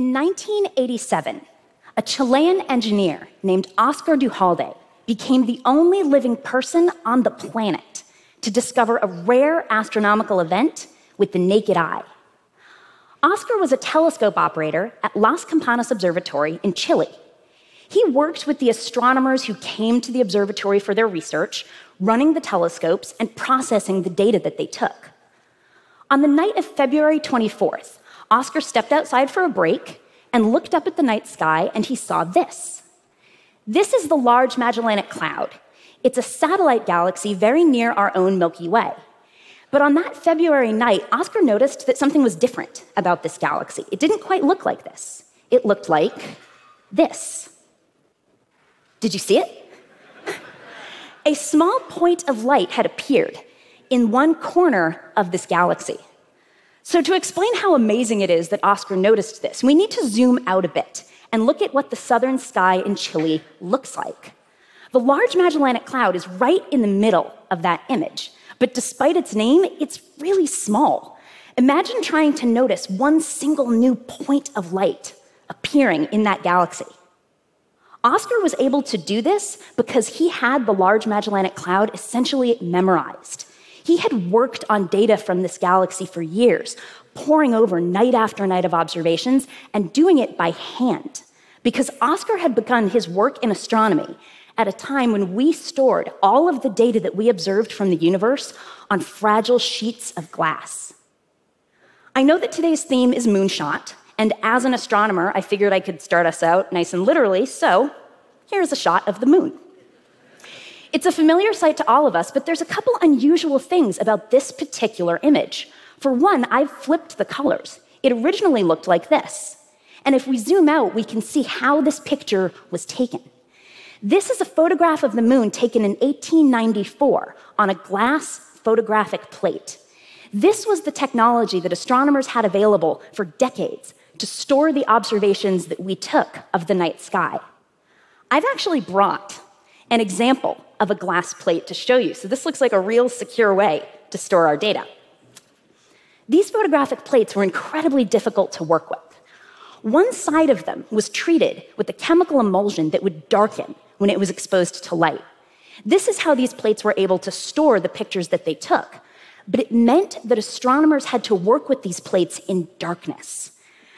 In 1987, a Chilean engineer named Oscar Duhalde became the only living person on the planet to discover a rare astronomical event with the naked eye. Oscar was a telescope operator at Las Campanas Observatory in Chile. He worked with the astronomers who came to the observatory for their research, running the telescopes and processing the data that they took. On the night of February 24th, Oscar stepped outside for a break and looked up at the night sky and he saw this. This is the Large Magellanic Cloud. It's a satellite galaxy very near our own Milky Way. But on that February night, Oscar noticed that something was different about this galaxy. It didn't quite look like this. It looked like this. Did you see it? a small point of light had appeared in one corner of this galaxy. So, to explain how amazing it is that Oscar noticed this, we need to zoom out a bit and look at what the southern sky in Chile looks like. The Large Magellanic Cloud is right in the middle of that image. But despite its name, it's really small. Imagine trying to notice one single new point of light appearing in that galaxy. Oscar was able to do this because he had the Large Magellanic Cloud essentially memorized. He had worked on data from this galaxy for years, poring over night after night of observations and doing it by hand. Because Oscar had begun his work in astronomy at a time when we stored all of the data that we observed from the universe on fragile sheets of glass. I know that today's theme is moonshot, and as an astronomer, I figured I could start us out nice and literally, so here's a shot of the moon. It's a familiar sight to all of us, but there's a couple unusual things about this particular image. For one, I've flipped the colors. It originally looked like this. And if we zoom out, we can see how this picture was taken. This is a photograph of the moon taken in 1894 on a glass photographic plate. This was the technology that astronomers had available for decades to store the observations that we took of the night sky. I've actually brought an example of a glass plate to show you. So, this looks like a real secure way to store our data. These photographic plates were incredibly difficult to work with. One side of them was treated with a chemical emulsion that would darken when it was exposed to light. This is how these plates were able to store the pictures that they took. But it meant that astronomers had to work with these plates in darkness.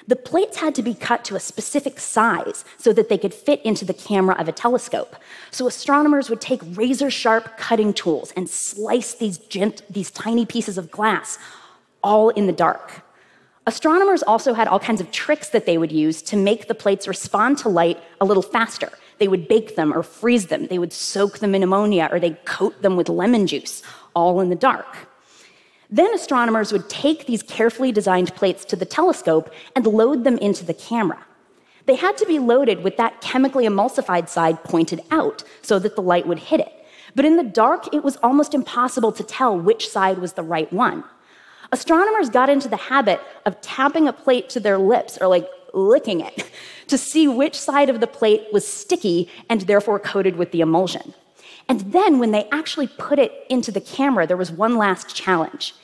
The plates had to be cut to a specific size so that they could fit into the camera of a telescope. So astronomers would take razor sharp cutting tools and slice these, gent- these tiny pieces of glass all in the dark. Astronomers also had all kinds of tricks that they would use to make the plates respond to light a little faster. They would bake them or freeze them. They would soak them in ammonia or they'd coat them with lemon juice, all in the dark. Then astronomers would take these carefully designed plates to the telescope and load them into the camera. They had to be loaded with that chemically emulsified side pointed out so that the light would hit it. But in the dark, it was almost impossible to tell which side was the right one. Astronomers got into the habit of tapping a plate to their lips or like licking it to see which side of the plate was sticky and therefore coated with the emulsion. And then when they actually put it into the camera, there was one last challenge.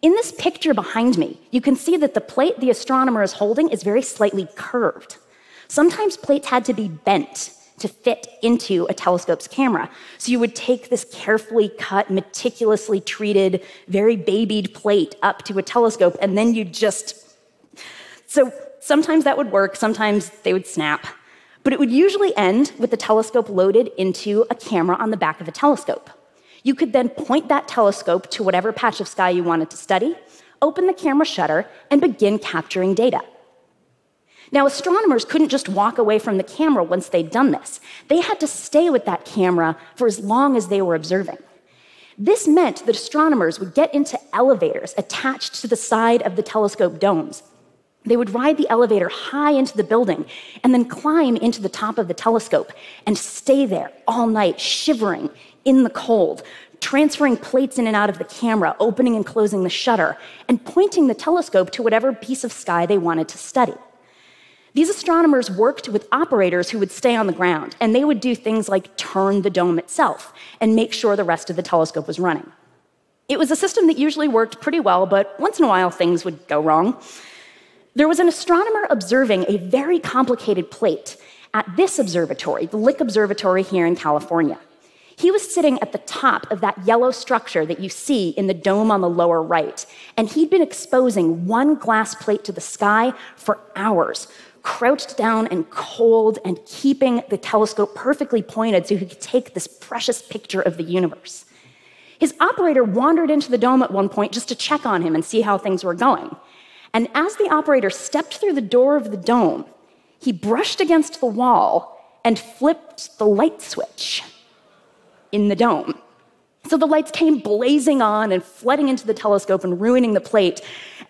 In this picture behind me, you can see that the plate the astronomer is holding is very slightly curved. Sometimes plates had to be bent to fit into a telescope's camera. So you would take this carefully cut, meticulously treated, very babied plate up to a telescope, and then you just. So Sometimes that would work, sometimes they would snap. But it would usually end with the telescope loaded into a camera on the back of a telescope. You could then point that telescope to whatever patch of sky you wanted to study, open the camera shutter, and begin capturing data. Now, astronomers couldn't just walk away from the camera once they'd done this. They had to stay with that camera for as long as they were observing. This meant that astronomers would get into elevators attached to the side of the telescope domes they would ride the elevator high into the building and then climb into the top of the telescope and stay there all night, shivering in the cold, transferring plates in and out of the camera, opening and closing the shutter, and pointing the telescope to whatever piece of sky they wanted to study. These astronomers worked with operators who would stay on the ground, and they would do things like turn the dome itself and make sure the rest of the telescope was running. It was a system that usually worked pretty well, but once in a while things would go wrong. There was an astronomer observing a very complicated plate at this observatory, the Lick Observatory here in California. He was sitting at the top of that yellow structure that you see in the dome on the lower right, and he'd been exposing one glass plate to the sky for hours, crouched down and cold and keeping the telescope perfectly pointed so he could take this precious picture of the universe. His operator wandered into the dome at one point just to check on him and see how things were going. And as the operator stepped through the door of the dome, he brushed against the wall and flipped the light switch in the dome. So the lights came blazing on and flooding into the telescope and ruining the plate.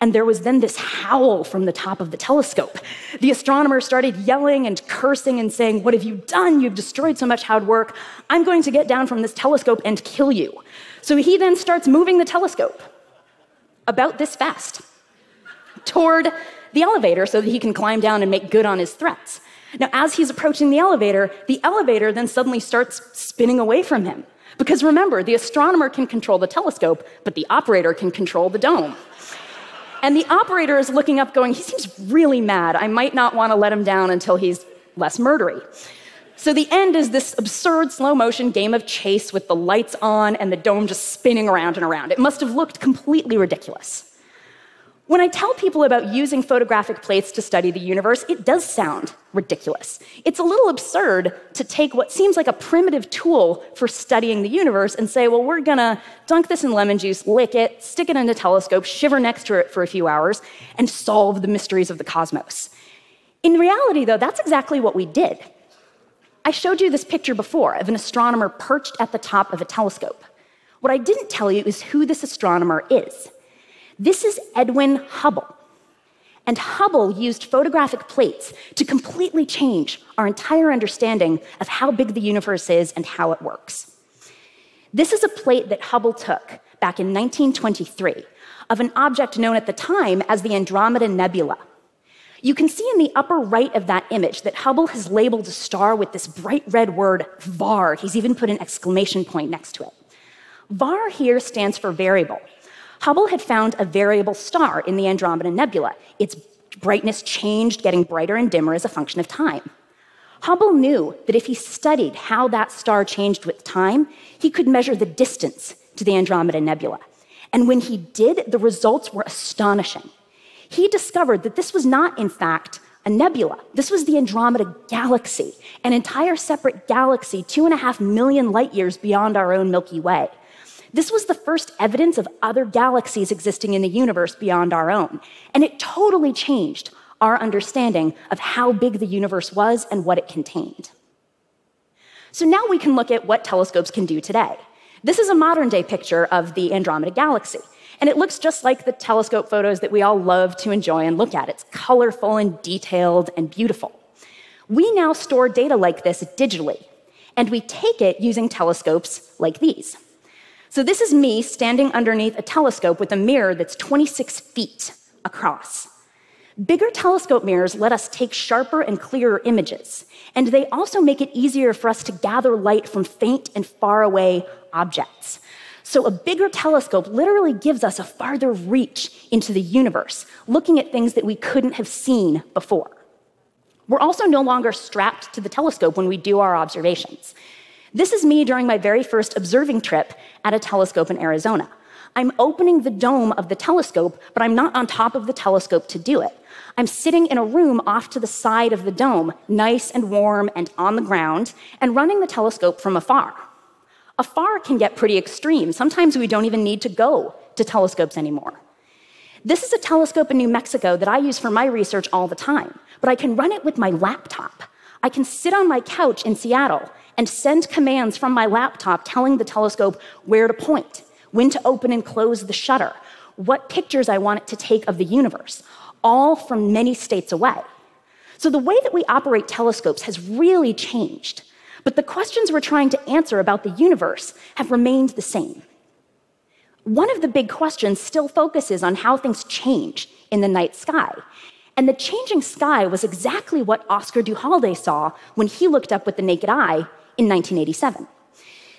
And there was then this howl from the top of the telescope. The astronomer started yelling and cursing and saying, What have you done? You've destroyed so much hard work. I'm going to get down from this telescope and kill you. So he then starts moving the telescope about this fast toward the elevator so that he can climb down and make good on his threats. Now, as he's approaching the elevator, the elevator then suddenly starts spinning away from him. Because remember, the astronomer can control the telescope, but the operator can control the dome. And the operator is looking up, going, He seems really mad. I might not want to let him down until he's less murdery. So the end is this absurd slow motion game of chase with the lights on and the dome just spinning around and around. It must have looked completely ridiculous. When I tell people about using photographic plates to study the universe, it does sound ridiculous. It's a little absurd to take what seems like a primitive tool for studying the universe and say, well, we're gonna dunk this in lemon juice, lick it, stick it in a telescope, shiver next to it for a few hours, and solve the mysteries of the cosmos. In reality, though, that's exactly what we did. I showed you this picture before of an astronomer perched at the top of a telescope. What I didn't tell you is who this astronomer is. This is Edwin Hubble. And Hubble used photographic plates to completely change our entire understanding of how big the universe is and how it works. This is a plate that Hubble took back in 1923 of an object known at the time as the Andromeda Nebula. You can see in the upper right of that image that Hubble has labeled a star with this bright red word, VAR. He's even put an exclamation point next to it. VAR here stands for variable. Hubble had found a variable star in the Andromeda Nebula. Its brightness changed, getting brighter and dimmer as a function of time. Hubble knew that if he studied how that star changed with time, he could measure the distance to the Andromeda Nebula. And when he did, the results were astonishing. He discovered that this was not, in fact, a nebula. This was the Andromeda Galaxy, an entire separate galaxy, two and a half million light years beyond our own Milky Way. This was the first evidence of other galaxies existing in the universe beyond our own. And it totally changed our understanding of how big the universe was and what it contained. So now we can look at what telescopes can do today. This is a modern day picture of the Andromeda Galaxy. And it looks just like the telescope photos that we all love to enjoy and look at. It's colorful and detailed and beautiful. We now store data like this digitally, and we take it using telescopes like these. So this is me standing underneath a telescope with a mirror that's 26 feet across. Bigger telescope mirrors let us take sharper and clearer images, and they also make it easier for us to gather light from faint and far away objects. So, a bigger telescope literally gives us a farther reach into the universe, looking at things that we couldn't have seen before. We're also no longer strapped to the telescope when we do our observations. This is me during my very first observing trip at a telescope in Arizona. I'm opening the dome of the telescope, but I'm not on top of the telescope to do it. I'm sitting in a room off to the side of the dome, nice and warm and on the ground, and running the telescope from afar. Afar can get pretty extreme. Sometimes we don't even need to go to telescopes anymore. This is a telescope in New Mexico that I use for my research all the time, but I can run it with my laptop. I can sit on my couch in Seattle and send commands from my laptop telling the telescope where to point, when to open and close the shutter, what pictures I want it to take of the universe, all from many states away. So the way that we operate telescopes has really changed, but the questions we're trying to answer about the universe have remained the same. One of the big questions still focuses on how things change in the night sky. And the changing sky was exactly what Oscar Duhalde saw when he looked up with the naked eye in 1987.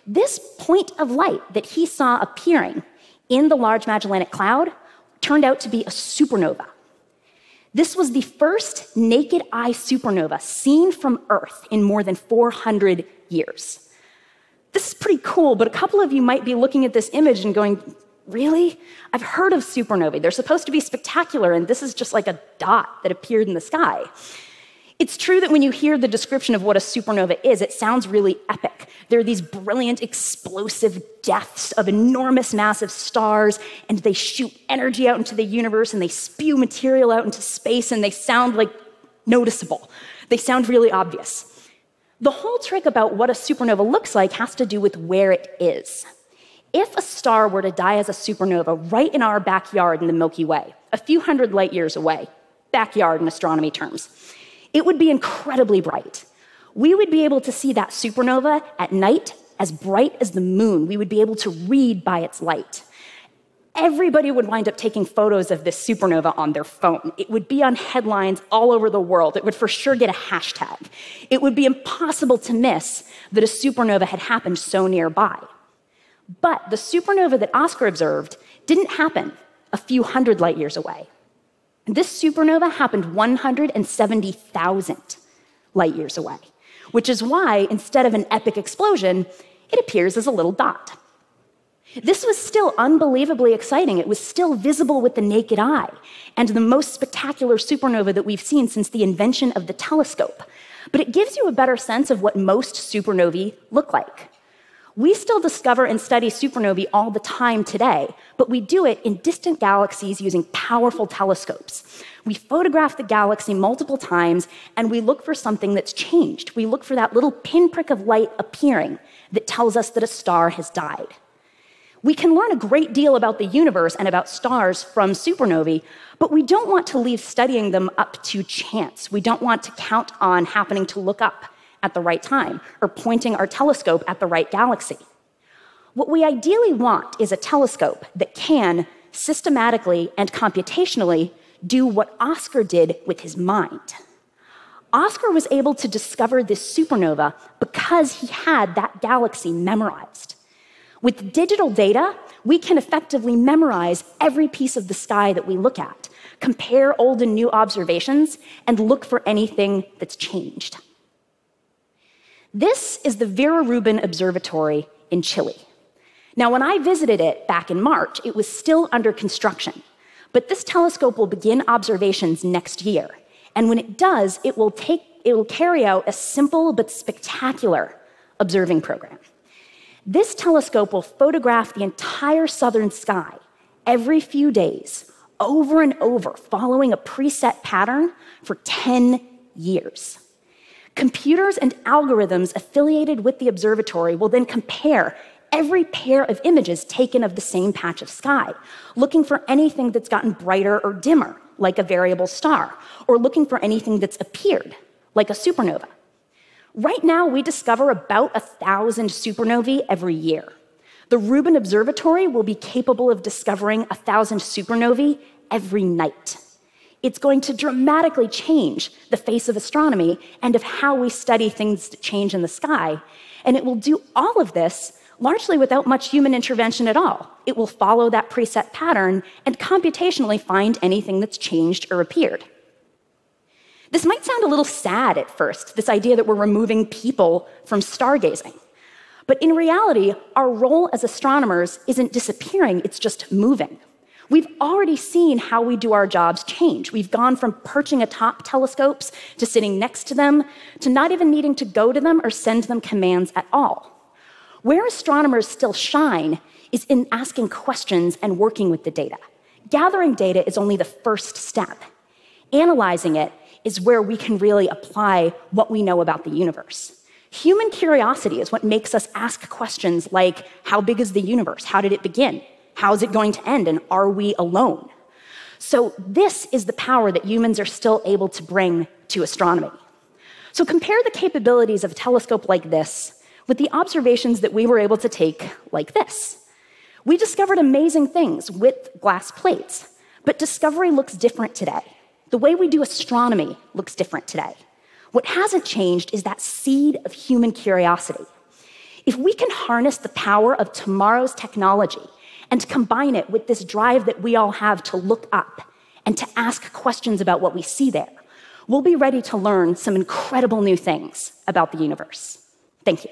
This point of light that he saw appearing in the Large Magellanic Cloud turned out to be a supernova. This was the first naked eye supernova seen from Earth in more than 400 years. This is pretty cool, but a couple of you might be looking at this image and going, Really? I've heard of supernovae. They're supposed to be spectacular, and this is just like a dot that appeared in the sky. It's true that when you hear the description of what a supernova is, it sounds really epic. There are these brilliant, explosive deaths of enormous, massive stars, and they shoot energy out into the universe and they spew material out into space, and they sound like noticeable. They sound really obvious. The whole trick about what a supernova looks like has to do with where it is. If a star were to die as a supernova right in our backyard in the Milky Way, a few hundred light years away, backyard in astronomy terms, it would be incredibly bright. We would be able to see that supernova at night as bright as the moon. We would be able to read by its light. Everybody would wind up taking photos of this supernova on their phone. It would be on headlines all over the world. It would for sure get a hashtag. It would be impossible to miss that a supernova had happened so nearby. But the supernova that Oscar observed didn't happen a few hundred light years away. This supernova happened 170,000 light years away, which is why instead of an epic explosion, it appears as a little dot. This was still unbelievably exciting. It was still visible with the naked eye, and the most spectacular supernova that we've seen since the invention of the telescope. But it gives you a better sense of what most supernovae look like. We still discover and study supernovae all the time today, but we do it in distant galaxies using powerful telescopes. We photograph the galaxy multiple times and we look for something that's changed. We look for that little pinprick of light appearing that tells us that a star has died. We can learn a great deal about the universe and about stars from supernovae, but we don't want to leave studying them up to chance. We don't want to count on happening to look up at the right time or pointing our telescope at the right galaxy. What we ideally want is a telescope that can systematically and computationally do what Oscar did with his mind. Oscar was able to discover this supernova because he had that galaxy memorized. With digital data, we can effectively memorize every piece of the sky that we look at, compare old and new observations, and look for anything that's changed. This is the Vera Rubin Observatory in Chile. Now, when I visited it back in March, it was still under construction. But this telescope will begin observations next year. And when it does, it will, take, it will carry out a simple but spectacular observing program. This telescope will photograph the entire southern sky every few days, over and over, following a preset pattern for 10 years. Computers and algorithms affiliated with the observatory will then compare every pair of images taken of the same patch of sky, looking for anything that's gotten brighter or dimmer, like a variable star, or looking for anything that's appeared, like a supernova. Right now, we discover about a thousand supernovae every year. The Rubin Observatory will be capable of discovering a thousand supernovae every night. It's going to dramatically change the face of astronomy and of how we study things that change in the sky. And it will do all of this largely without much human intervention at all. It will follow that preset pattern and computationally find anything that's changed or appeared. This might sound a little sad at first, this idea that we're removing people from stargazing. But in reality, our role as astronomers isn't disappearing, it's just moving. We've already seen how we do our jobs change. We've gone from perching atop telescopes to sitting next to them to not even needing to go to them or send them commands at all. Where astronomers still shine is in asking questions and working with the data. Gathering data is only the first step. Analyzing it is where we can really apply what we know about the universe. Human curiosity is what makes us ask questions like How big is the universe? How did it begin? How's it going to end? And are we alone? So, this is the power that humans are still able to bring to astronomy. So, compare the capabilities of a telescope like this with the observations that we were able to take like this. We discovered amazing things with glass plates, but discovery looks different today. The way we do astronomy looks different today. What hasn't changed is that seed of human curiosity. If we can harness the power of tomorrow's technology and combine it with this drive that we all have to look up and to ask questions about what we see there, we'll be ready to learn some incredible new things about the universe. Thank you.